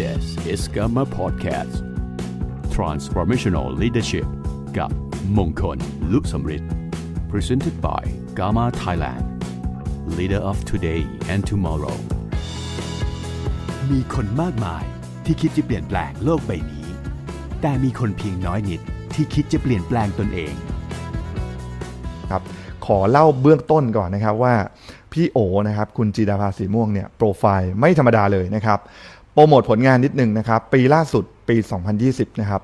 This is Gamma Podcast Transformational Leadership กับมงคลลุสมฤทธิ์ Presented by Gamma Thailand Leader of Today and Tomorrow มีคนมากมายที่คิดจะเปลี่ยนแปลงโลกใบนี้ แต่มีคนเพียงน้อยนิดที่คิดจะเปลี่ยนแปลงตนเองครับขอเล่าเบื้องต้นก่อนนะครับว่าพี่โอนะครับคุณจีดาภาสีม่วงเนี่ยโปรไฟล์ไม่ธรรมดาเลยนะครับ โปรโมทผลงานนิดนึงนะครับ ปีล่าสุดปี 2020 นะครับ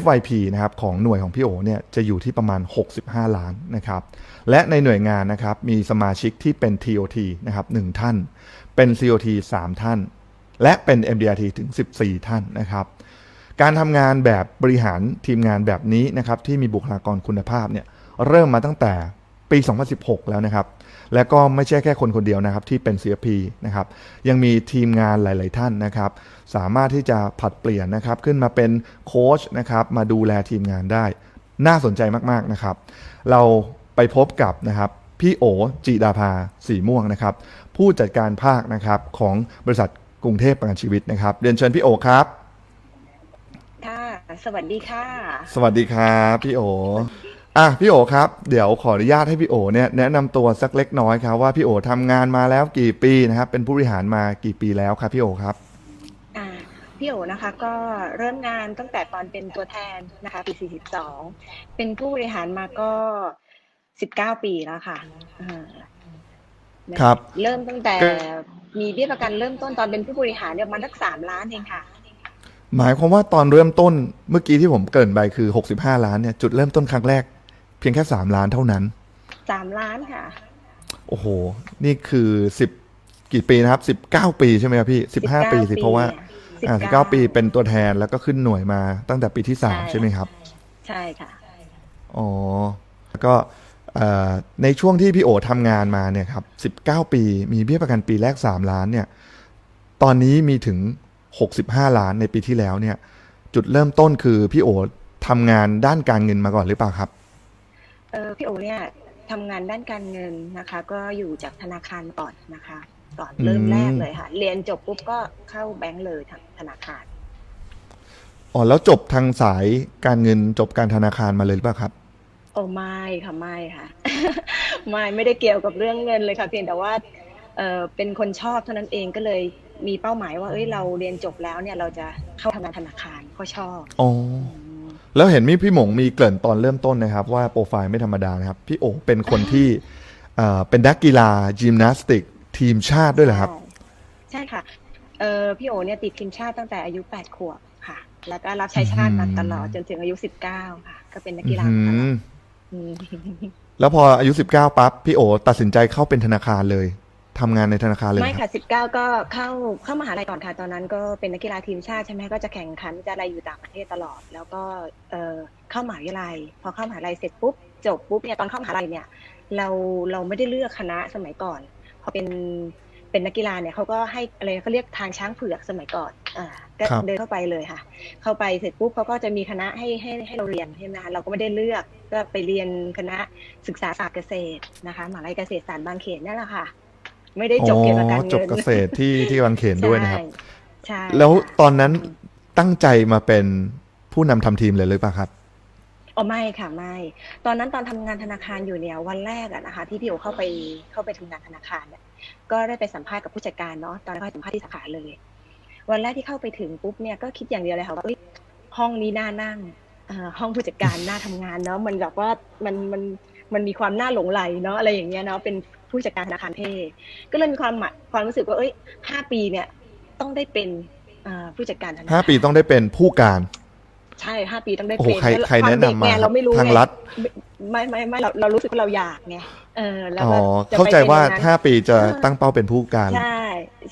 FYP นะครับของหน่วยของพี่โอเนี่ยจะอยู่ที่ประมาณ 65 ล้านนะครับ และในหน่วยงานนะครับมีสมาชิกที่เป็น TOT นะครับ1ท่าน เป็น COT 3 ท่าน และเป็น MDRT ถึง 14 ท่านนะครับ การทำงานแบบบริหารทีมงานแบบนี้นะครับที่มีบุคลากรคุณภาพเนี่ยเริ่มมาตั้งแต่ ปี 2016 แล้วนะครับ และก็ไม่ใช่แค่คนคนเดียวนะครับที่เป็น CFP นะครับ ยังมีทีมงานหลาย ๆ ท่านนะครับ สามารถที่จะผัดเปลี่ยนนะครับ ขึ้นมาเป็นโค้ชนะครับ มาดูแลทีมงานได้ น่าสนใจมาก ๆ นะครับ เราไปพบกับนะครับพี่โอจิดาภาสีม่วงนะครับ ผู้จัดการภาคนะครับของบริษัทกรุงเทพประกันชีวิตนะครับ เรียนเชิญพี่โอครับ ค่ะ สวัสดีค่ะ สวัสดีครับพี่โอ อะพี่โอครับ เดี๋ยวขออนุญาตให้พี่โอเนี่ยแนะนำตัวสักเล็กน้อยครับว่าพี่โอทำงานมาแล้วกี่ปีนะครับเป็นผู้บริหารมากี่ปีแล้วครับพี่โอครับอ่าพี่โอนะคะก็เริ่มงานตั้งแต่ตอนเป็นตัวแทนนะคะปี 42 เป็นผู้บริหารมาก็ 19 ปีแล้วค่ะอ่าครับ เริ่มตั้งแต่มีเบี้ยประกันเริ่มต้นตอนเป็นผู้บริหารเนี่ยประมันสักสามล้านเองค่ะ หมายความว่าตอนเริ่มต้นเมื่อกี้ที่ผมเกรินไปคือ 65 ล้านเนี่ยจุดเริ่มต้นครั้งแรกเพียงแค่3ล้านเท่านั้นสามล้านค่ะ โอ้โห นี่คือ10กี่ปีนะครับ19ปีใช่ไหมครับพี่15ปีสิเพราะว่าอ่า19ปีเป็นตัวแทนแล้วก็ขึ้นหน่วยมาตั้งแต่ปีที่3ใช่ไหมครับ ใช่ค่ะอ๋อแล้วก็เอ่อในช่วงที่พี่โอทำงานมาเนี่ยครับ19ปีมีเบี้ยประกันปีแรก3ล้านเนี่ย ตอนนี้มีถึง65ล้านในปีที่แล้วเนี่ย จุดเริ่มต้นคือพี่โอทำงานด้านการเงินมาก่อนหรือเปล่าครับเออพี่โอเนี่ยทำงานด้านการเงินนะคะ ก็อยู่จากธนาคารก่อนนะคะก่อนเริ่มอืมแรกเลยค่ะ เรียนจบปุ๊บก็เข้าแบงก์เลยทางธนาคารอ๋อแล้วจบทางสายการเงินจบการธนาคารมาเลยหรือเปล่าครับโอ้ไม่ค่ะไม่ค่ะไม่ไม่ได้เกี่ยวกับเรื่องเงินเลยค่ะเพียงแต่ว่าเออเป็นคนชอบเท่านั้นเองก็เลยมีเป้าหมายว่าเอ้ยเราเรียนจบแล้วเนี่ยเราจะเข้าทำงานธนาคารก็ชอบอ๋อ แล้วเห็นมีพี่หมงมีเกริ่นตอนเริ่มต้นนะครับ ว่าโปรไฟล์ไม่ธรรมดานะครับ พี่โอเป็นคนที่เอ่อเป็นนักกีฬายิมนาสติก ทีมชาติด้วยเหรอครับ ใช่ค่ะเออพี่โอเนี่ยติดทีมชาติตั้งแต่อายุแปดขวบค่ะ แล้วก็รับใช้ชาติมาตลอดจนถึงอายุสิบเก้าค่ะ ก็เป็นนักกีฬาอืมาตลอมดอืมแล้วพออายุ 19 ปั๊บ พี่โอตัดสินใจเข้าเป็นธนาคารเลย ทำงานในธนาคารเลยไม่คค่ะรับสิบเก้าก็เข้าเข้ามหาลัยก่อนค่ะ ตอนนั้นก็เป็นนักกีฬาทีมชาติใช่ไหมก็จะแข่งขันจะอะไรอยู่ต่างประเทศตลอด แล้วก็เออเข้ามหาวิทยาลัย พอเข้ามหาวิทยาลัยเสร็จปุ๊บจบปุ๊บเนี่ยตอนเข้ามหาลัยเนี่ย เราเราไม่ได้เลือกคณะสมัยก่อนพอเป็นเป็นนักกีฬาเนี่ยเขาก็ให้อะไรเขาเรียกทางช้างเผือกสมัยก่อนอ่าก็ครับเดินเข้าไปเลยค่ะ เข้าไปเสร็จปุ๊บเขาก็จะมีคณะให้ให้ให้เราเรียนใช่ไหมคะเราก็ไม่ได้เลือกก็ไปเรียนคณะศึกษาศาสตร์เกษตรนะคะมหาลัยเกษตรศาสตร์บางเขนนั่นแหละค่ะ ไม่ได้จบเกี่ยวกับการอ๋อเงินจบเกษตรที่ที่บางเขนด้วยนะครับใช่ใช่แล้วค่ะตอนนั้นตั้งใจมาเป็นผู้นำทำทีมเลยหรือเปล่าครับอ๋อไม่ค่ะไม่ ตอนนั้นตอนทำงานธนาคารอยู่เนี่ยวันแรกอะนะคะ ที่พี่โอเข้าไปเข้าไปทำงานธนาคารเนี่ยก็ได้ไปสัมภาษณ์กับผู้จัดการเนาะตอนนั้นก็ให้สัมภาษณ์ที่สาขาเลย วันแรกที่เข้าไปถึงปุ๊บเนี่ยก็คิดอย่างเดียวเลยค่ะว่าเอ้ยห้องนี้น่านั่งเอ่อห้องผู้จัดการน่าทำงานเนาะมันแบบว่ามันมันมันมีความน่าหลงไหลเนาะอะไรอย่างเงี้ยเนาะเป็น ผู้จัดการธนาคารเท่ก็เลยมีความหมายความรู้สึกว่าเอ้ยห้าปีเนี่ยต้องได้เป็นเอ่อผู้จัดการธนาคาร5ปีต้องได้เป็นผู้การใช่ห้าปีต้องได้โอ้โหเป็นใครล้วใครแนะนำมาควเด็กไเราไม่รู้ทางไรัฐไม่ไม่ไม่เราเรารู้สึกว่าเราอยากไงเออแล้วอ๋อก็ะเข้าใจไปป็นว่าอย่งนั้น5ปีจะเออตั้งเป้าเป็นผู้การ ใช่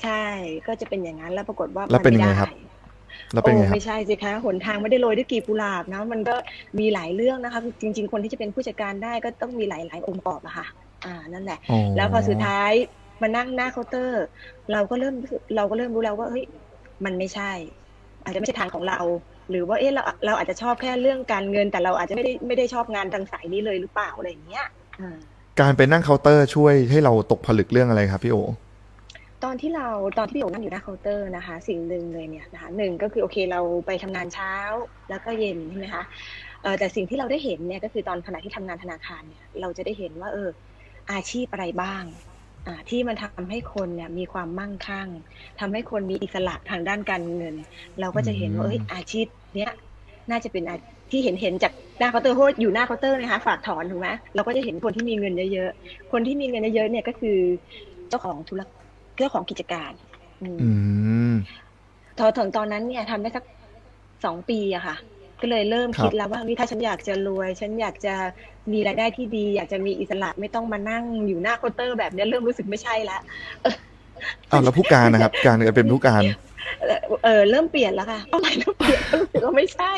ใช่ก็จะเป็นอย่างนั้นแล้วปรากฏว่าแล้วเป็นมัม่ยังไงครับด้แล้วเป็นไงโอ้ครับไม่ใช่สิคะหนทางไม่ได้โรยด้วยกลีบกุหลาบนะมันก็มีหลายเรื่องนะคะจริง ๆ คนที่จะเป็นผู้จัดการได้ก็ต้องมีหลายหลายๆองค์ประกอบอะค่ะ อ่านั่นแหละอ๋อแล้วพอสุดท้ายมานั่งหน้าเคาน์เตอร์ เราก็เริ่มรู้สึกเราก็เริ่มรู้แล้วว่าเฮ้ยมันไม่ใช่ อาจจะไม่ใช่ทางของเรา หรือว่าเอ๊ะเราเราอาจจะชอบแค่เรื่องการเงิน แต่เราอาจจะไม่ได้ไม่ได้ชอบงานทางสายนี้เลยหรือเปล่าอะไรอย่างเงี้ยอ่าการไปนั่งเคาน์เตอร์ช่วยให้เราตกผลึกเรื่องอะไรครับพี่โอตตอนที่เราตอนที่พี่โอนั่งอยู่หน้าเคาน์เตอร์นะคะ สิ่งหนึ่งเลยเนี่ยนะคะหนึ่งก็คือโอเคเราไปทำงานเช้าแล้วก็เย็นใช่ไหมคะเออแต่สิ่งที่เราได้เห็นเนี่ยก็คือตอนขณะที่ทำงานธนาคารเนี่ยเราจะได้เห็นว่าเออ อาชีพอะไรบ้างอ่าที่มันทำให้คนเนี่ยมีความมั่งคั่งทำให้คนมีอิสระทางด้านการเงิน เราก็จะเห็นว่าเอ้ยอาชีพเนี้ยน่าจะเป็นอาที่เห็นเห็นจากหน้าเคาน์เตอร์เพราะว่าอยู่หน้าเคาน์เตอร์นะคะฝากถอนถูกไหมเราก็จะเห็นคนที่มีเงินเยอะๆคนที่มีเงินเยอะๆเนี่ยก็คือเจ้าของธุรเจ้าของกิจการอืมอืมพอถึงตอนนั้นเนี่ยทำได้สักสองปีอะค่ะ ก็เลยเริ่มครับคิดแล้วว่าเฮ้ยถ้าฉันอยากจะรวย ฉันอยากจะมีรายได้ที่ดี อยากจะมีอิสระไม่ต้องมานั่งอยู่หน้าเคาน์เตอร์แบบเนี้ยเริ่มรู้สึกไม่ใช่ละอ้าวแล้วผู้การนะครับ การเป็นผู้การเออเออเริ่มเปลี่ยนแล้วค่ะเป้าหมายเริ่มเปลี่ยนรู้สึกว่าไม่ใช่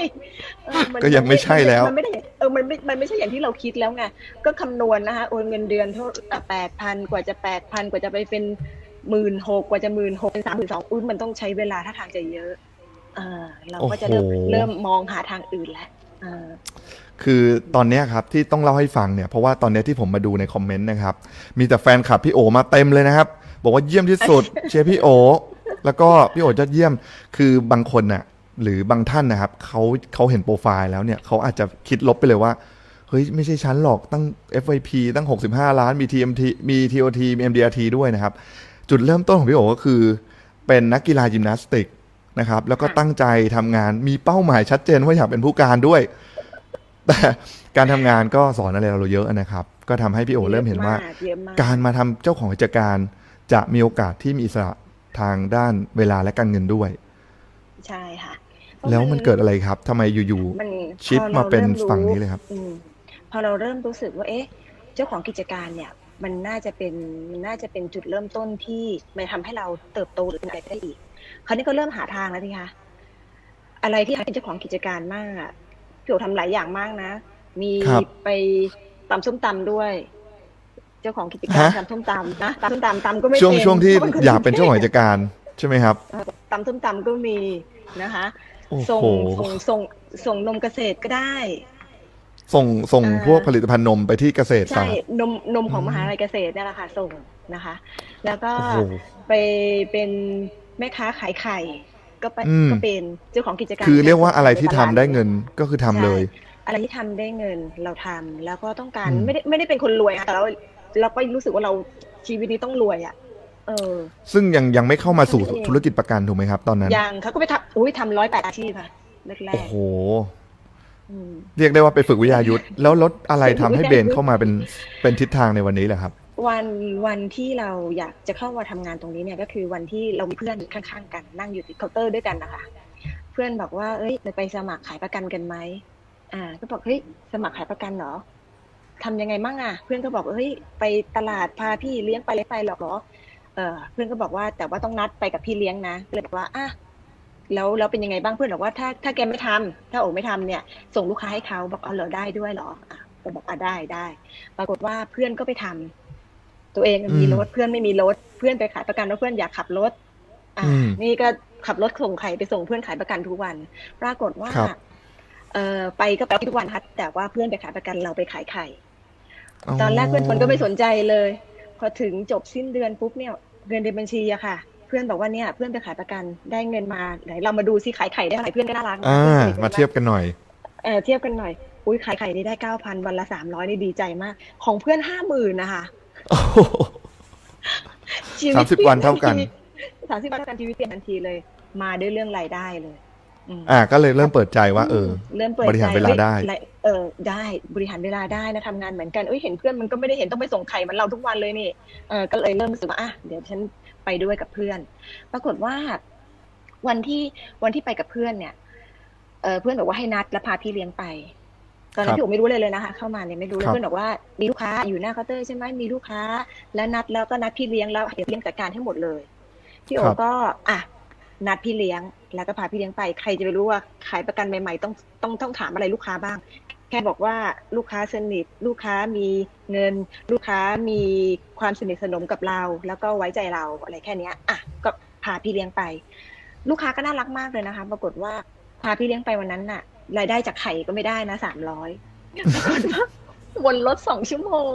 เออมันก็ยังไม่ใช่แล้ว มันไม่ได้เออมันไม่มันไม่ใช่อย่างที่เราคิดแล้วไงก็คำนวณนะคะโอนเงินเดือนเท่าแปดพันกว่าจะแปดพันกว่าจะไปเป็นหมื่นหกกว่าจะหมื่นหกเป็นสามหมื่นสองอุ้ยมันต้องใช้เวลาถ้าทางจะเยอะ เออเราก็จะเริ่มโอ้โหเริ่มมองหาทางอื่นแล้วเออคือตอนเนี้ยครับที่ต้องเล่าให้ฟังเนี่ยเพราะว่าตอนเนี้ยที่ผมมาดูในคอมเมนต์นะครับ มีแต่แฟนคลับพี่โอมาเต็มเลยนะครับ บอกว่าเยี่ยมที่สุด เชียร์พี่โอ แล้วก็พี่โอยอดเยี่ยม คือบางคนน่ะ หรือบางท่านนะครับเขาเขาเห็นโปรไฟล์แล้วเนี่ยเขาอาจจะคิดลบไปเลยว่าเฮ้ย ไม่ใช่ชั้นหรอกตั้ง FYP ตั้ง 65 ล้านมี TMT มี TOT มี MDRT ด้วยนะครับ จุดเริ่มต้นของพี่โอก็คือ เป็นนักกีฬายิมนาสติก นะครับ แล้วก็ค่ะตั้งใจทำงานมีเป้าหมายชัดเจนว่าอยากเป็นผู้การด้วย แต่การทำงานก็สอนอะไรเราเยอะนะครับ ก็ทำให้พี่โอเริ่มเห็นว่าเยอะมากการมาทำเจ้าของกิจการ จะมีโอกาสที่มีอิสระทางด้านเวลาและการเงินด้วย ใช่ค่ะ แล้วมันเกิดอะไรครับทำไมอยู่มันๆชิปพอรมาเป็นริ่รู้ฝั่งนี้เลยครับอืมพอเราเริ่มรู้สึกว่า เอ๊ะ เจ้าของกิจการเนี่ย มันน่าจะเป็นมันน่าจะเป็นจุดเริ่มต้นที่มันทำให้เราเติบโตหรือเป็นอะไรได้อีก คราวนี้ก็เริ่มหาทางแล้วทีคะอะไรที่เป็นเจ้าของกิจการมากอะพี่โอทำหลายอย่างมากนะ มีครับไปตำส้มตำด้วย เจ้าของกิจการฮะตำส้มตำนะตำส้มตำตำก็ไม่ช่วงเป็นช่วงที่พระคอยากเป็นเจ้าของกิจการใช่ไหมครับเออตำส้มตำก็มีนะคะโอ้ส่งโหส่งส่งส่งนมเกษตรก็ได้ ส่งส่งอ่าพวกผลิตภัณฑ์นมไปที่เกษตรศาใช่สตร์นมนมของอืมมหาลัยเกษตรเนี่ยแหละค่ะส่งนะคะ แล้วก็โอ้โหไปเป็น แม่ค้าขายไข่ ก็ไปอืม ก็เป็นเจ้าของกิจการคือเรียกว่าอะไรที่ทำในตลาได้เงินก็คือทำเลย ใช่อะไรที่ทำได้เงินเราทำแล้วก็ต้องการอืม ไม่ได้ไม่ได้เป็นคนรวยค่ะแต่เราเราก็รู้สึกว่าเราชีวิตนี้ต้องรวยอะ เออ ซึ่งยังยังไม่เข้ามาสู่เท่านั้นเองธุรกิจประกันถูกไหมครับ ตอนนั้นยังเขาก็ไปทำอุ้ยทำร้อยแปดอาชีพค่ะแรโอ้กโห ๆอืม เรียกได้ว่าไปฝึกวิทยายุทธแล้วรถอะไรทำให้ฝึกวิทยายุทธเบนเข้ามาเป็นเป็นทิศทางในวันนี้แหละครับ วันวันที่เราอยากจะเข้ามาทำงานตรงนี้เนี่ยก็คือวันที่เรามีเพื่อนข้างๆ กันนั่งอยู่ที่เคาน์เตอร์ด้วยกันนะคะเพื่อนบอกว่าเอ้ยไปสมัครขายประกันกันไหมอ่า ก็บอกเฮ้ยสมัครขายประกันเหรอทำยังไงมั่งอะ เพื่อนก็บอกเฮ้ยไปตลาดพาพี่เลี้ยงไปเลี้ยงไปหรอกเหรอเออเพื่อนก็บอกว่าแต่ว่าต้องนัดไปกับพี่เลี้ยงนะเลยบอกว่าอะแล้วแล้วเป็นยังไงบ้างเพื่อนบอกว่าถ้าถ้าแกไม่ทำถ้าโอไม่ทำเนี่ย ส่งลูกค้าให้เขาบอกเอาเหรอได้ด้วยเหรออะก็บอกอะได้ได้ ปรากฏว่าเพื่อนก็ไปทำ ตัวเองมีอืมรถเพื่อนไม่มีรถเพื่อนไปขายประกันแล้วเพื่อนอยากขับรถ อ่าอืมนี่ก็ขับรถส่งใครไปส่งเพื่อนขายประกันทุกวัน ปรากฏว่าครับเอ่อไปก็ไปทุกวันค่ะแต่ว่าเพื่อนไปขายประกันเราไปขายไข่ตอนแรกเพื่อนคนก็ไม่สนใจเลย พอถึงจบสิ้นเดือนปุ๊บเนี่ยเงินในบัญชีอะค่ะ เพื่อนบอกว่าเนี่ย เพื่อนไปขายประกันได้เงินมาไหนเรามาดูซิขายไข่ได้เท่าไหร่เพื่อนก็น่ารักนะอ่าพื่อนก็ลมาเทียบกันหน่อยเออเทียบกันหน่อยอุ้ยขายไข่นี่ได้เก้าพันวันละสามร้อยนี่ดีใจมาก ของเพื่อนห้าหมื่นนะคะโอ้โหชีวิต สามสิบวันเท่ากันสามสิบวันเท่ากันชีวิตเปลี่ยนทันทีเลย มาด้วยเรื่องรายได้เลยอืมอ่าก็เลยเริ่มเปิดใจว่าเออเริ่มเปิดบริหารใจเวลาได้ฮ้ยเออได้บริหารเวลาได้นะทำงานเหมือนกันเอ้ยเห็นเพื่อนมันก็ไม่ได้เห็นต้องไปส่งไข่เหมันเราทุกวันเลยนี่เออก็เลยเริ่มรู้สึกว่าอะเดี๋ยวฉันไปด้วยกับเพื่อน ปรากฏว่า วันที่วันที่ไปกับเพื่อนเนี่ยเออเพื่อนบอกว่าให้นัดแล้วพาพี่เลี้ยงไป ตอนนั้ครันบพี่โอไม่รู้เลยเลยนะคะเข้ามาเนี่ยไม่รู้เลคยรับเพื่อนบอกว่ามีลูกค้าอยู่หน้าเคาน์เตอร์ใช่ไหมมีลูกค้า แล้วนัดแล้วก็นัดพี่เลี้ยงแล้วเดี๋ยวเลี้ยงจัดการให้หมดเลยพี่โอครับก็อะนัดพี่เลี้ยงแล้วก็พาพี่เลี้ยงไปใครจะไปรู้ว่าขายประกันใหม่ๆต้องต้องต้องถามอะไรลูกค้าบ้าง แค่บอกว่าลูกค้าสนิทลูกค้ามีเงิน ลูกค้ามีความสนิทสนมกับเรา แล้วก็ไว้ใจเราอะไรแค่เนี้ยอะก็พาพี่เลี้ยงไป ลูกค้าก็น่ารักมากเลยนะคะ ปรากฏว่าพาพี่เลี้ยงไปวันนั้นน่ะ รายได้จากไข่ก็ไม่ได้นะสามร้อยปรากฏว่าวนรถสองชั่วโมง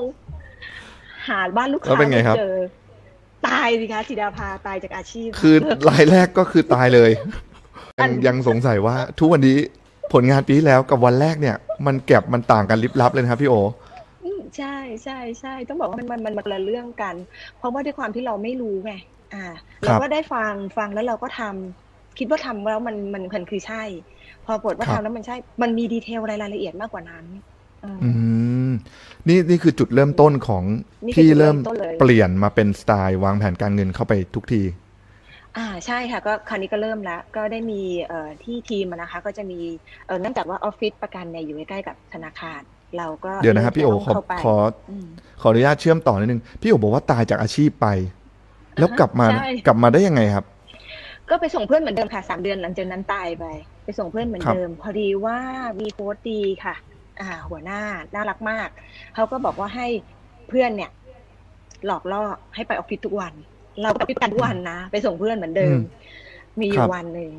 หาบ้านลูกแล้ค้าวเป็นไงครับม่เจอตายสิคะจิดาภาตายจากอาชีพ คือรายแรกก็คือตายเลยยังยังสงสัยว่าทุกวันนี้ผลงานปีที่แล้วกับวันแรกเนี่ย มันแก็บมันต่างกันลิบลับเลยนะครับพี่โอมใช่ใช่ใช่ต้องบอกว่ามันมันมันมันคนละเรื่องกัน เพราะว่าด้วยความที่เราไม่รู้ไงอ่าครัเราบก็ได้ฟังฟังแล้วเราก็ทำ คิดว่าทำแล้วมันมันมันคือใช่ พอปรากฏว่าครับทำแล้วมันใช่ มันมีดีเทลรายละเอียดมากกว่านั้นอืมอืมนี่นี่คือจุดเริ่มต้นของนี่คือที่จุดเริ่เริ่มมต้นเลยเปลี่ยนมาเป็นสไตล์วางแผนการเงินเข้าไปทุกที อ่าใช่ค่ะ ก็คราวนี้ก็เริ่มแล้ว ก็ได้มีเอ่อที่ทีมอะนะคะ ก็จะมีเอ่อเนื่องจากว่าออฟฟิศประกันเนี่ยอยู่ใกล้ๆกับธนาคารเราก็เดี๋ยวนะครับพี่โอเริ่มขอเข้าไปขออืมขออนุญาตเชื่อมต่อนิดนึง พี่โอบอกว่าตายจากอาชีพไป แล้วกลับมาใช่กลับมาได้ยังไงครับ ก็ไปส่งเพื่อนเหมือนเดิมค่ะสามเดือนหลังจากนั้นตายไป ไปส่งเพื่อนเหมือนครับเดิม พอดีว่ามีโค้ชดีค่ะ อ่า หัวหน้าน่ารักมากเขาก็บอกว่าให้เพื่อนเนี่ย หลอกล่อให้ไปออฟฟิศทุกวัน เราไปออฟฟิศกันทุกวันนะไปส่งเพื่อนเหมือนเดิม มีอยู่รับวันหนึ่ง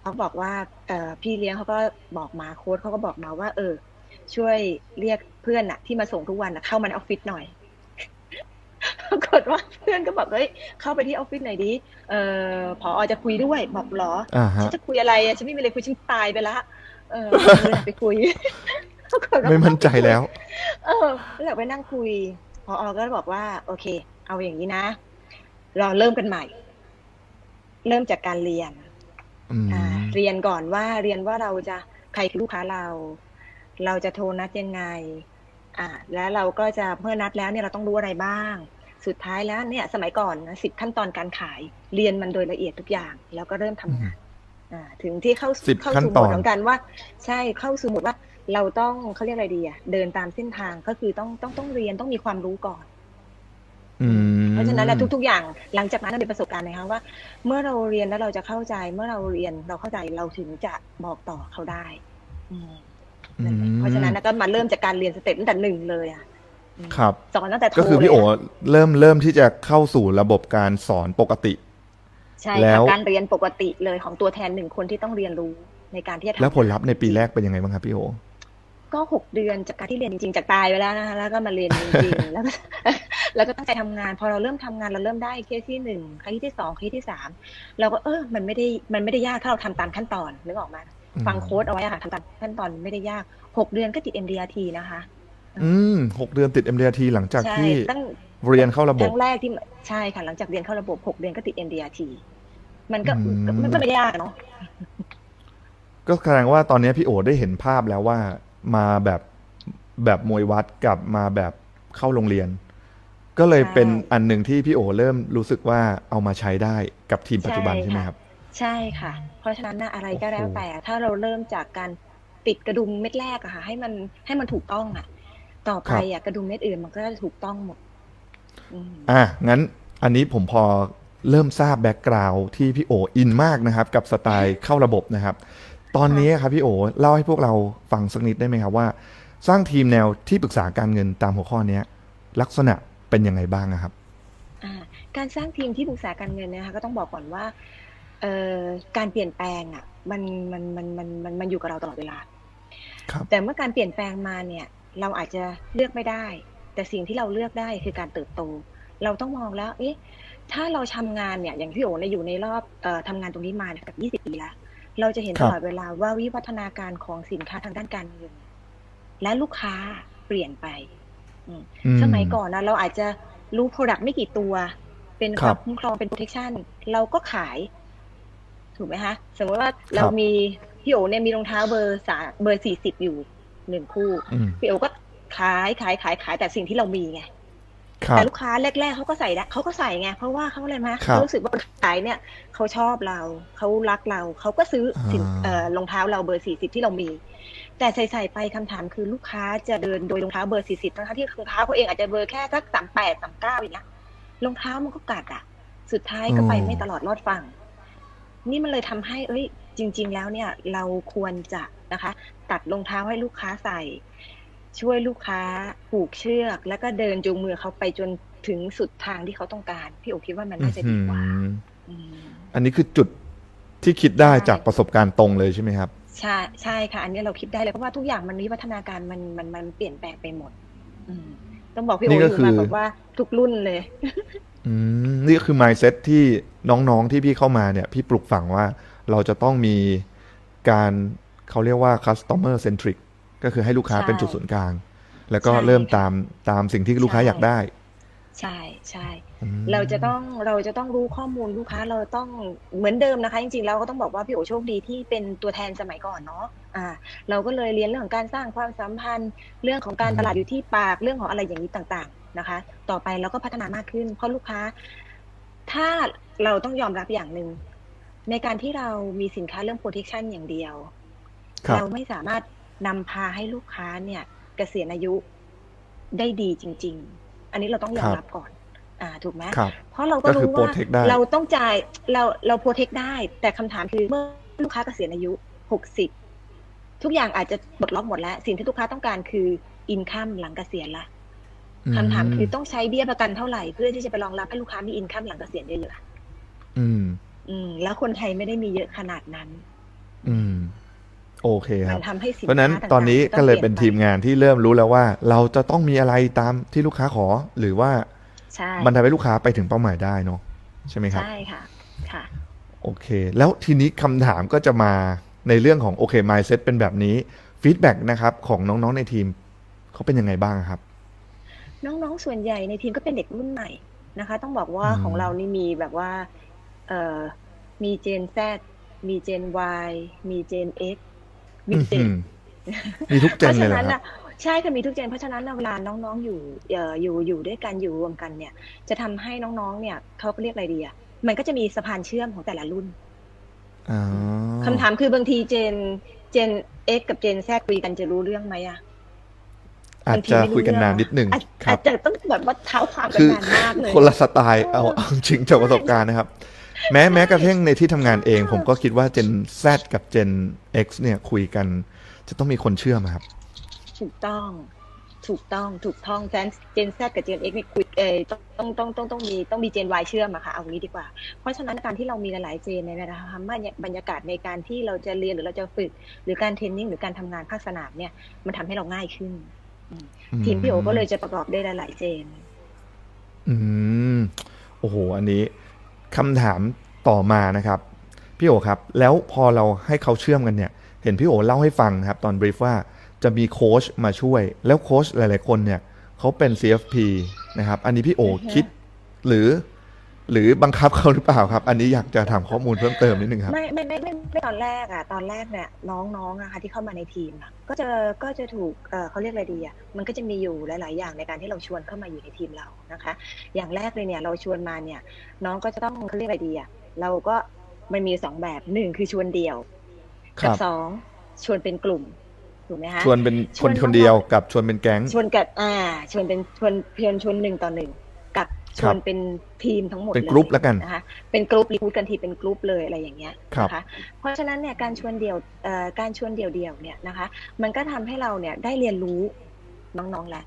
เขาบอกว่าเอ่อพี่เลี้ยงเขาก็บอกมาโค้ชเขาก็บอกมาว่า เออ ช่วยเรียกเพื่อนอะที่มาส่งทุกวันอะเข้ามาในออฟฟิศหน่อยปราก ฏว่าเพื่อนก็บอกเฮ้ยเข้าไปที่ออฟฟิศหน่อยดิเอ่อพอจะคุยด้วยบอกเหรออ่าฉัฮะนจะคุยอะไรอะฉันไม่มีอะไรคุยฉันตายไปละเออเออไปคุยปรากฏว่าไม่มั่นใจแล้ว เออแล้วไปนั่งคุยพออก็บอกว่า โอเค เอาอย่างนี้นะ เราเริ่มกันใหม่ เริ่มจากการเรียนอืมอ่าเรียนก่อนว่าเรียนว่าเราจะใครคือลูกค้าเรา เราจะโทรนัดยังไง อ่า แล้วเราก็จะเมื่อนัดแล้วเนี่ยเราต้องรู้อะไรบ้าง สุดท้ายแล้วเนี่ยสมัยก่อนนะสิบขั้นตอนการขายเรียนมันโดยละเอียดทุกอย่าง แล้วก็เริ่มทำงานอ่าถึงที่เข้าสิบเข้าขั้นสู่โหตมอดนของการว่า ใช่เข้าสู่โหมดว่าเราต้องเขาเรียกอะไรดีอะเดินตามเส้นทางก็คือต้องต้องต้องเรียนต้องมีความรู้ก่อนอืมเพราะฉะนั้นนะทุก ๆ อย่างหลังจากนั้นเรามีประสบการณ์นะคะว่า เมื่อเราเรียนแล้วเราจะเข้าใจ เมื่อเราเรียนเราเข้าใจเราถึงจะบอกต่อเขาได้อืมนั่นแหละเพราะฉะนั้นนะก็มาเริ่มจากการเรียน step ตั้งแต่หนึ่งเลยอะอืม ครับสอนตั้งแต่โทก็คือพี่โอเลยเริ่มเริ่มที่จะเข้าสู่ระบบการสอนปกติ ใช่ค่ะแล้วการเรียนปกติเลยของตัวแทนหนึ่งคนที่ต้องเรียนรู้ในการที่จะทำแล้วผลลัพธ์ในปีแรกเป็นยังไงบ้างครับพี่โอก็หกเดือนจากการที่เรียนจริงๆจากตายไปแล้วนะคะแล้วก็มาเรียนจริงๆแล้วก็แล้วก็ตั้งใจทำงาน พอเราเริ่มทำงานเราเริ่มได้เคสที่หนึ่งเคสที่สองเคสที่สามเราก็เออมันไม่ได้มันไม่ได้ยากถ้าเราทำตามขั้นตอนนึกออกมาอืมฟังโค้ดเอาไว้อะค่ะทำตามขั้นตอนไม่ได้ยากหกเดือนก็ติด MDRT นะคะ อืมหกเดือนติด MDRT หลังจากใช่ที่ตั้งเรียนเข้าระคบบรั้งแรกที่ใช่ค่ะหลังจากเรียนเข้าระบบหกเดือนก็ติด MDRT มันก็อืม มันไม่ได้ยากอะเนาะก็แสดงว่าตอนนี้พี่โอได้เห็นภาพแล้วว่ามาแบบแบบมวยวัดกับมาแบบเข้าโรงเรียน ก็เลยเป็นอันหนึ่งที่พี่โอเริ่มรู้สึกว่าเอามาใช้ได้กับทีมปัจจุบันใช่ไหมครับ ใช่ค่ะ เพราะฉะนั้นนะอะไรก็โอ้โหแล้วแต่ ถ้าเราเริ่มจากการติดกระดุมเม็ดแรกอะค่ะ ให้มันให้มันถูกต้องอะ ต่อไปอะกระดุมเม็ดอื่นมันก็จะถูกต้องหมดอืมอะงั้นอันนี้ผมพอเริ่มทราบ background ที่พี่โอ in มากนะครับ กับสไตล์เข้าระบบนะครับ ตอนนี้ครับพี่โอเล่าให้พวกเราฟังสักนิดได้ไหมครับว่า สร้างทีมแนวที่ปรึกษาการเงินตามหัวข้อเนี้ยลักษณะเป็นยังไงบ้างนะครับอ่าการสร้างทีมที่ปรึกษาการเงินเนยนะคะก็ต้องบอกก่อนว่าเอ่อการเปลี่ยนแปลงอะมันมันมันมันมันมันอยู่กับเราตลอดเวลาครับแต่เมื่อการเปลี่ยนแปลงมาเนี่ย เราอาจจะเลือกไม่ได้ แต่สิ่งที่เราเลือกได้คือการเติบโต เราต้องมองแล้ว เอ๊ะ ถ้าเราทำงานเนี่ย อย่างพี่โอ๋เนี่ยอยู่ในรอบเอ่อทำงานตรงนี้มาเนี่ยแบบ 20 ปีแล้ว เราจะเห็นครัตบลอดเวลาว่าวิวัฒนาการของสินค้าทางด้านการเงินและลูกค้าเปลี่ยนไปอืสมัยก่อนนะเราอาจจะรู้ Product ไม่กี่ตัว เป็นคครับวามคุ้มครองเป็น protection เราก็ขาย ถูกไหมคะ สมมติว่าเรามีพี่โอเนี่ยมีรองเท้าเบอร์สาเบอร์สี่สิบอยู่ หนึ่งคู่อืมพี่โอก็ขายขายขายขายแต่สิ่งที่เรามีไงครับแต่ลูกค้าแรกๆเขาก็ใส่ได้เขาก็ใส่ไงเพราะว่าเขาอะไรมาครับเขารู้สึกว่าขายเนี่ยเขาชอบเราเขารักเราเขาก็ซื้อสินอ่าเอ่อรองเท้าเราเบอร์สี่สิบที่เรามี แต่ใส่ใส่ไปคำถามคือลูกค้าจะเดินโดยรองเท้าเบอร์สี่สิบทั้งๆที่รองเท้าเขาเองอาจจะเบอร์แค่สักสามแปดสามเก้าอย่างเงี้ยรองเท้ามันก็กัดอะ สุดท้ายก็ไปไม่ตลอดรอดฝั่งนี่มันเลยทำให้ เอ้ย จริง ๆ แล้วเนี่ย เราควรจะ นะคะ ตัดรองเท้าให้ลูกค้าใส่ ช่วยลูกค้าผูกเชือก แล้วก็เดินจูงมือเขาไปจนถึงสุดทางที่เขาต้องการ พี่โอคิดว่ามันน่าจะดีกว่าอืมอืมอันนี้คือจุดที่คิดได้ใช่จากประสบการณ์ตรงเลยใช่ไหมครับใช่ใช่ค่ะ อันนี้เราคิดได้เลยเพราะว่าทุกอย่างมันวิวัฒนาการมันมันมันเปลี่ยนแปลงไปหมด อืมต้องบอกพี่โอนี่ก็อยู่คือมาแบบว่าทุกรุ่นเลยออืมนี่ก็คือ mindset ที่น้องๆที่พี่เข้ามาเนี่ย พี่ปลุกฝังว่าเราจะต้องมีการ เขาเรียกว่า customer centric ก็คือให้ลูกค้าใช่เป็นจุดศูนย์กลาง แล้วก็ใช่เริ่มค่ะตามตามสิ่งที่ลูกค้าใช่อยากได้ ใช่ใช่อืมเราจะต้องเราจะต้องรู้ข้อมูลลูกค้าเราต้องเหมือนเดิมนะคะ จริงๆเราก็ต้องบอกว่าพี่โอโชคดีที่เป็นตัวแทนสมัยก่อนเนาะอ่า เราก็เลยเรียนเรื่องของการสร้างความสัมพันธ์ เรื่องของการตลาดอยู่ที่ปากเรื่องของอะไรอย่างนี้ต่างๆนะคะ ต่อไปเราก็พัฒนามากขึ้น เพราะลูกค้า ถ้าเราต้องยอมรับอย่างหนึ่งในการที่เรามีสินค้าเรื่อง protection อย่างเดียวครับ เราไม่สามารถนำพาให้ลูกค้าเนี่ยเกษียณอายุได้ดีจริง ๆ อันนี้เราต้องยอมรับก่อน อ่า ถูกไหมครับเพราะเราก็ก็คือรู้ว่า protect ได้เราต้องจ่ายเราเราโปรเทคได้ แต่คำถามคือเมื่อลูกค้าเกษียณอายุหกสิบทุกอย่างอาจจะปลดล็อกหมดแล้ว สิ่งที่ลูกค้าต้องการคืออินคัมหลังเกษียณละคำถามคือต้องใช้เบี้ยประกันเท่าไหร่ เพื่อที่จะไปรองรับให้ลูกค้ามีอินคัมหลังเกษียณเยอะอืมๆอืม แล้วคนไทยไม่ได้มีเยอะขนาดนั้น อืม โอเคคมัรับนทำให้สินเพราะฉะนั้นค้าางๆตอนนี้จะก็เลยปเป็นไทีมงานที่เริ่มรู้แล้วว่า เราจะต้องมีอะไรตามที่ลูกค้าขอ หรือว่าใช่มันทำให้ลูกค้าไปถึงเป้าหมายได้เนาะใช่ไหมครับใช่ค่ะค่ะ โอเค แล้วทีนี้คำถามก็จะมาในเรื่องของโอเค mindset เป็นแบบนี้ฟีดแบ็กนะครับของน้องๆในทีมเขาเป็นยังไงบ้างครับ น้องๆส่วนใหญ่ในทีมก็เป็นเด็กรุ่นใหม่นะคะ ต้องบอกว่าอืมของเรานี่มีแบบว่าเอ่อมีเจน Z มีเจน Y มีเจน X มีเจนอืมมีทุกเจเพนราะเลฉะยเหรอนั้นครับน่ะใช่ค่ะมีทุกเจนเพราะฉะนั้นน่ะเวลาน้องๆอยู่เอ่ออยู่อยู่ด้วยกันอยู่รวมกันเนี่ย จะทำให้น้องๆเนี่ยเขาเรียกอะไรดีอะมันก็จะมีสะพานเชื่อมของแต่ละรุ่นอ๋อคำถามคือบางทีเจนเจน X กับเจน Z คุยกันจะรู้เรื่องไหมอะอาจจะคุยกันนานนิดหนึ่งอาจครัอาบจจะต้องแบบว่าเท้าความกันคือนานมากเลยคนละสไตล์เอาเอาจริงจากประสบการณ์นะครับ แม้แม้กระทั่งในที่ทำงานเอง ผมก็คิดว่า Gen Z กับ Gen X เนี่ยคุยกัน จะต้องมีคนเชื่อมอะครับ ถูกต้องถูกต้องถูกต้องเจนเจน Z กับเจน X นี่คุยเออต้องต้องต้องต้องมีต้องมีเจน Y เชื่อมอะค่ะเอางี้ดีกว่า เพราะฉะนั้นการที่เรามีหลายๆเจนเนี่ยนะคะทำให้บรรยากาศในการที่เราจะเรียนหรือเราจะฝึก หรือการเทรนนิ่งหรือการทำงานภาคสนามเนี่ยมันทำให้เราง่ายขึ้น ทีมพี่โอก็เลยจะประกอบด้วยหลายๆเจน อืมโอ้โห อันนี้ คำถามต่อมานะครับพี่โอครับแล้วพอเราให้เขาเชื่อมกันเนี่ยเห็นพี่โอเล่าให้ฟังครับตอนบรีฟว่าจะมีโค้ชมาช่วย แล้วโค้ชหลาย ๆ คนเนี่ยเขาเป็น CFP นะครับอันนี้พี่โออือฮึคิดหรือ หรือบังคับเขาหรือเปล่าครับ อันนี้อยากจะถามข้อมูลเพิ่มเติมนิดนึงครับ ไม่ไม่ไม่ไม่ไม่ตอนแรกอะตอนแรกเนี่ยน้องๆนะคะที่เข้ามาในทีมอะก็จะก็จะถูกเอ่อเขาเรียกอะไรดีอะมันก็จะมีอยู่หลาย ๆ อย่างในการที่เราชวนเข้ามาอยู่ในทีมเรานะคะ อย่างแรกเลยเนี่ยเราชวนมาเนี่ยน้องก็จะต้องเขาเรียกอะไรดีอะเราก็มันมีสองแบบหนึ่งคือชวนเดี่ยวคกัรับสองชวนเป็นกลุ่มถูกไหมคะ ชวนเป็นชควนนน้อง คนเดียวกับชวนเป็นแก๊ง ชวนกับอ่าชวนเป็นชวนเพียงชวนหนึ่งต่อหนึ่งกับ ชวนเป็นทีมทั้งหมดเป็นเลยกรุ๊ปแล้วกันนะคะเป็น group recruit กันทีเป็นกรุ๊ปเลยอะไรอย่างเงี้ยครับนะคะเพราะฉะนั้นเนี่ยการชวนเดี่ยวเอ่อการชวนเดี่ยวเดี่ยวๆเนี่ยนะคะ มันก็ทำให้เราเนี่ยได้เรียนรู้น้องๆแหละ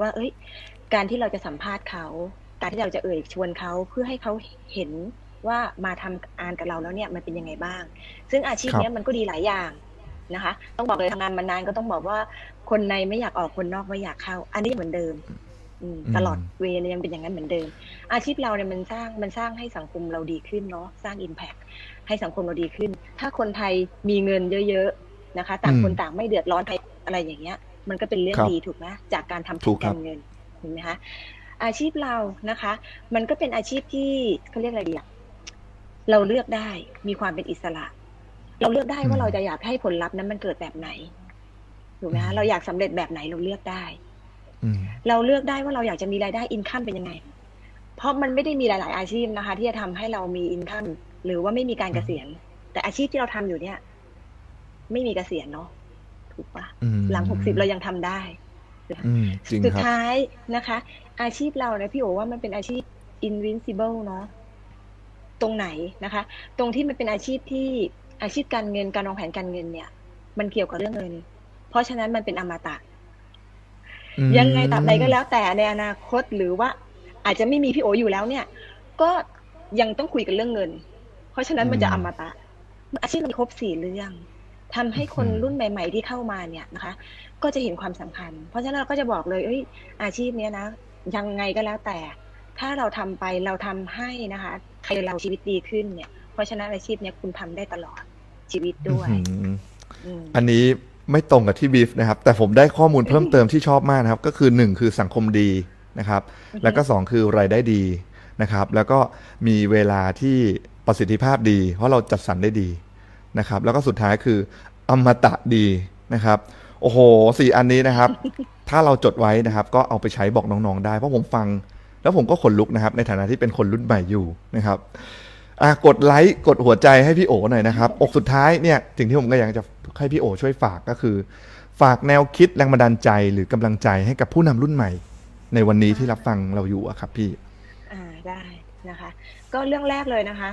ว่าเอ้ย การที่เราจะสัมภาษณ์เขา การที่เราจะเอ่ยชวนเขาเพื่อให้เขาเห็นว่ามาทำงานกับเราแล้วเนี่ยมันเป็นยังไงบ้าง ซึ่งอาชีพเนี้ยมันก็ดีหลายอย่างนะคะ ต้องบอกเลยทำงานมานานก็ต้องบอกว่าคนในไม่อยากออกคนนอกไม่อยากเข้า อันนี้เหมือนเดิมอืมอืม ตลอดเวรยังเป็นอย่างนั้นเหมือนเดิม อาชีพเราเนี่ยมันสร้างมันสร้างให้สังคมเราดีขึ้นเนาะสร้าง Impact ให้สังคมเราดีขึ้น ถ้าคนไทยมีเงินเยอะๆนะคะ ต่างคนต่างไม่เดือดร้อนใครอะไรอย่างเงี้ย มันก็เป็นเรื่องครับดีถูกไหมจากการทำถูกครับการเงินเห็นไหมคะอาชีพเรานะคะ มันก็เป็นอาชีพที่เขาเรียกอะไรดีอะเราเลือกได้มีความเป็นอิสระ เราเลือกได้ว่าเราจะอยากให้ผลลัพธ์นั้นมันเกิดแบบไหนถูกไหมคะเราอยากสำเร็จแบบไหนเราเลือกได้อืม เราเลือกได้ว่าเราอยากจะมีรายได้อินคัมเป็นยังไง เพราะมันไม่ได้มีหลาย ๆ อาชีพนะคะ ที่จะทำให้เรามีอินคัมหรือว่าไม่มีการเกษียณ แต่อาชีพที่เราทำอยู่เนี่ย ไม่มีเกษียณเนาะถูกปะอืมหลังหกสิบเรายังทำได้อืมจริงสุดครับท้ายนะคะ อาชีพเราเนี่ยพี่โอว่ามันเป็นอาชีพ invincible เนาะตรงไหนนะคะ ตรงที่มันเป็นอาชีพที่อาชีพการเงินการวางแผนการเงินเนี่ย มันเกี่ยวกับเรื่องเงิน เพราะฉะนั้นมันเป็นอมตะอืม ยังไงตราบใดก็แล้วแต่ในอนาคตหรือว่า อาจจะไม่มีพี่โออยู่แล้วเนี่ย ก็ยังต้องคุยกันเรื่องเงิน เพราะฉะนั้นมันจะอมตะ อาชีพมันครบสี่เรื่องทำให้คนรุ่นใหม่ ๆ ที่เข้ามาเนี่ยนะคะ ก็จะเห็นความสำคัญ เพราะฉะนั้นเราก็จะบอกเลยเอ้ย อาชีพเนี้ยนะยังไงก็แล้วแต่ ถ้าเราทำไปเราทำให้นะคะใครเราชีวิตดีขึ้นเนี่ย เพราะฉะนั้นอาชีพเนี้ยคุณทำได้ตลอดชีวิตด้วยอืมอืมอันนี้ ไม่ตรงกับที่บีฟนะครับ แต่ผมได้ข้อมูลเพิ่มเติมที่ชอบมากนะครับ ก็คือหนึ่งคือสังคมดีนะครับอือฮึแล้วก็สองคือรายได้ดีนะครับ แล้วก็มีเวลาที่ประสิทธิภาพดี เพราะเราจัดสรรได้ดีนะครับ แล้วก็สุดท้ายคืออมตะดีนะครับ โอ้โหสี่อันนี้นะครับ ถ้าเราจดไว้นะครับ ก็เอาไปใช้บอกน้องๆได้ เพราะผมฟัง แล้วผมก็ขนลุกนะครับ ในฐานะที่เป็นคนรุ่นใหม่อยู่นะครับ อะกดไลค์กดหัวใจให้พี่โอหน่อยนะครับอกสุดท้ายเนี่ยสิ่งที่ผมก็อยากจะให้พี่โอช่วยฝากก็คือ ฝากแนวคิดแรงบันดาลใจหรือกำลังใจให้กับผู้นำรุ่นใหม่ ในวันนี้ที่รับฟังเราอยู่อะครับพี่อ่าได้นะคะ ก็เรื่องแรกเลยนะคะ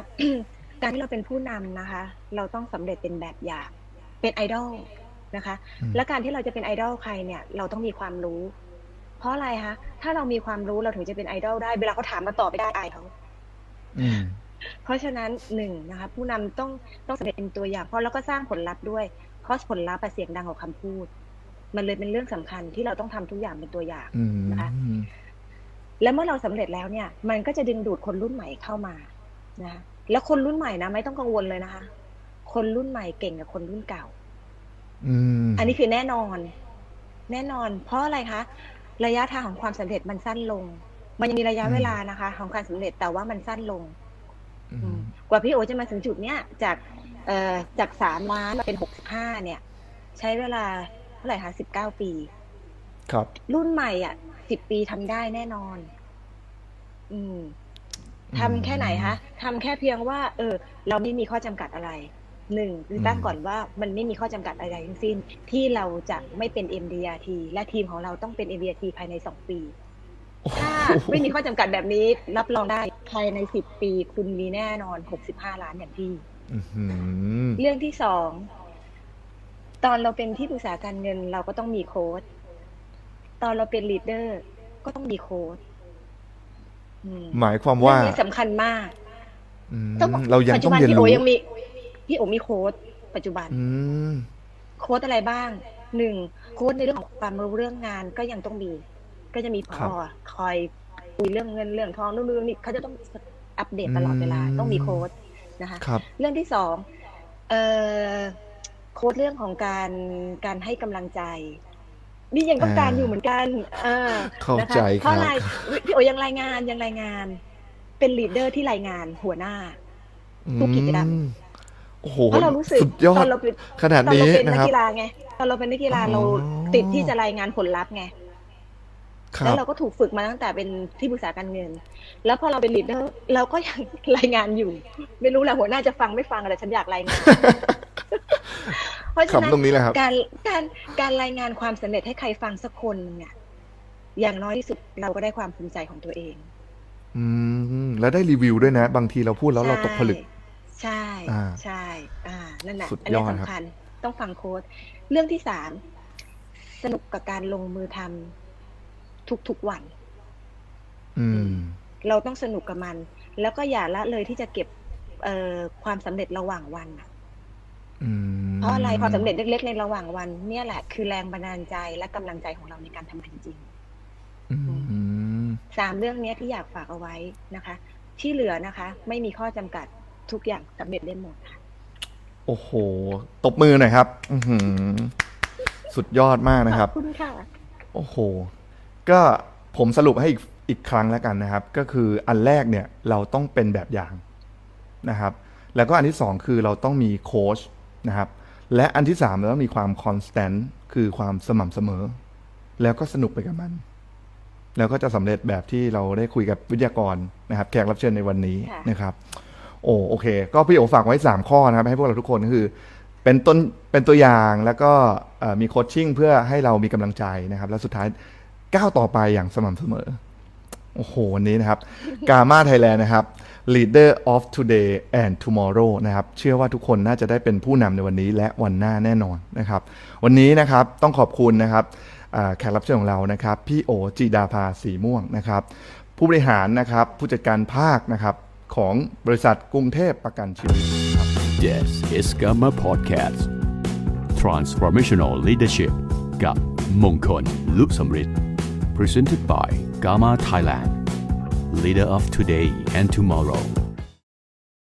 การที่เราเป็นผู้นำนะคะ เราต้องสำเร็จเป็นแบบอย่างเป็นไอดอลนะคะอืมและการที่เราจะเป็นไอดอลใครเนี่ย เราต้องมีความรู้ เพราะอะไรคะถ้าเรามีความรู้เราถึงจะเป็นไอดอลได้เวลาเขาถามมาตอบไม่ได้อายเขาอืม เพราะฉะนั้นหนึ่งนะคะผู้นำต้องต้องสำเร็จเป็นตัวอย่างเพราะแล้วก็สร้างผลลัพธ์ด้วยเพราะผลลัพธ์อะเสียงดังกว่าคำพูด มันเลยเป็นเรื่องสำคัญที่เราต้องทำทุกอย่างเป็นตัวอย่างอืมนะคะและเมื่อเราสำเร็จแล้วเนี่ย มันก็จะดึงดูดคนรุ่นใหม่เข้ามานะคะแล้วคนรุ่นใหม่นะไม่ต้องกังวลเลยนะคะ คนรุ่นใหม่เก่งกับคนรุ่นเก่าอืมอันนี้คือแน่นอน แน่นอน เพราะอะไรคะระยะทางของความสำเร็จมันสั้นลง มันยังมีระยะเวลานะคะ ของการสำเร็จแต่ว่ามันสั้นลงอืม กว่าพี่โอจะมาถึงจุดเนี้ยจากเอ่อจากสามล้านมาเป็นหกสิบห้าเนี่ย ใช้เวลาเท่าไหร่คะสิบเก้าปี ครับ รุ่นใหม่อะสิบปีทำได้แน่นอน อืมทำแค่ไหนคะทำแค่เพียงว่า เออ เราไม่มีข้อจำกัดอะไรหนึ่งคือตั้งก่อนว่ามันไม่มีข้อจำกัดอะไรทั้งสิ้น ที่เราจะไม่เป็น MDRT และทีมของเราต้องเป็น MDRT ภายในสองปี ถ้าไม่มีข้อจำกัดแบบนี้ รับรองได้ภายในสิบปีคุณมีแน่นอนหกสิบห้าล้านอย่างพี่อื้อหือเรื่องที่สองตอนเราเป็นที่ปรึกษาการเงินเราก็ต้องมีโค้ดตอนเราเป็นลีดเดอร์ ก็ต้องมีโค้ดอืมหมายความเรื่ว่าองนี้สำคัญมากอืมต้องบอกเรายังปัจต้จุองบันเรียนพี่โอรู้ยังมีพี่โอมีโค้ดปัจจุบันอืมโค้ดอะไรบ้างหนึ่งโค้ดในเรื่องของความรู้เรื่องงานก็ยังต้องมี ก็จะมีพครัอบคอย คุยเรื่องเงินเรื่องทองเรื่องนู้นเรื่องนี้เขาจะต้องอัปเดตตลอดเวลาอืมต้องมีโค้ดนะคะครับเรื่องที่สองเอ่อโค้ดเรื่องของการการให้กำลังใจ นี่ยังต้องการอ่าอยู่เหมือนกันอ่าเข้านะคะใจเพราะครับอะไรพี่โอยังรายงานยังรายงาน เป็นลีดเดอร์ที่รายงานหัวหน้าทุกกิจกรรมอืโอ้โหเพราะเรารู้สึกสุดยอตอดนเราเป็นขนาดตอนนี้เราเป็นนะนักครับกีฬาไงตอนเราเป็นนักกีฬาอ๋อเราติดที่จะรายงานผลลัพธ์ไงครั แล้วบเราก็ถูกฝึกมาตั้งแต่เป็นที่ปรึกษาการเงิน แล้วพอเราเป็นลีดเดอร์เราก็ยังรายงานอยู่ ไม่รู้แหละหัวหน้าจะฟังไม่ฟังแต่ฉันอยากรายงานเพราะฉะนั้นคำตรงนี้แหละครับการการการรายงานความสำเร็จให้ใครฟังสักคนหนึ่งเนี่ยอย่างน้อยที่สุดเราก็ได้ความภูมิใจของตัวเอง อืมแล้วได้รีวิวด้วยนะ บางทีเราพูดแล้วเราตกผลึก ใช่อ่าใช่อ่านั่นแหละสุดอันนี้ยอดครับสำคัญต้องฟังโค้ดเรื่องที่สามสนุกกับการลงมือทำ ทุกๆวันอืมเราต้องสนุกกับมัน แล้วก็อย่าละเลยที่จะเก็บเอ่อความสำเร็จระหว่างวันน่ะอืมเพราะอะไรความสำเร็จเล็ก ๆ ในระหว่างวัน เนี่ยแหละคือแรงบันดาลใจและกำลังใจของเราในการทำงานจริงอืมสามเรื่องเนี้ยที่อยากฝากเอาไว้นะคะ ที่เหลือนะคะ ไม่มีข้อจำกัดทุกอย่างสำเร็จได้หมดค่ะโอ้โห ตบมือหน่อยครับอือหือสุดยอดมากนะครับ ขอบคุณค่ะ โอ้โห ก็ผมสรุปให้อีกอีกครั้งแล้วกันนะครับ ก็คืออันแรกเนี่ยเราต้องเป็นแบบอย่างนะครับ แล้วก็อันที่สองคือเราต้องมีโค้ชนะครับ และอันที่สามเราต้องมีความคอนสแตนต์คือความสม่ำเสมอ แล้วก็สนุกไปกับมัน แล้วก็จะสำเร็จแบบที่เราได้คุยกับวิทยากรนะครับ แขกรับเชิญในวันนี้ค่ะนะครับ โอ้โอเค ก็พี่โอฝากไว้ 3 ข้อนะครับ ให้พวกเราทุกคนก็คือ เป็นต้นเป็นตัวอย่างแล้วก็เอ่อมีโคชชิ่งเพื่อให้เรามีกำลังใจนะครับ แล้วสุดท้าย ก้าวต่อไปอย่างสม่ำเสมอ โอ้โห วันนี้นะครับกา m าไทยแลนด์นะครับ leader of today and tomorrow นะครับ เชื่อว่าทุกคนน่าจะได้เป็นผู้นำในวันนี้และวันหน้าแน่นอนนะครับ วันนี้นะครับต้องขอบคุณนะครับแขกรับเชิญของเรานะครับ พี่โอจิดาภาสีม่วงนะครับ ผู้บริหารนะครับผู้จัดการภาคนะครับของบริษัทกรุงเทพประกันชีวิตครับ This is Gamma Podcast Transformational Leadership กับมงคลลุสมฤทธิ์ Presented by Gamma Thailand. Leader of today and tomorrow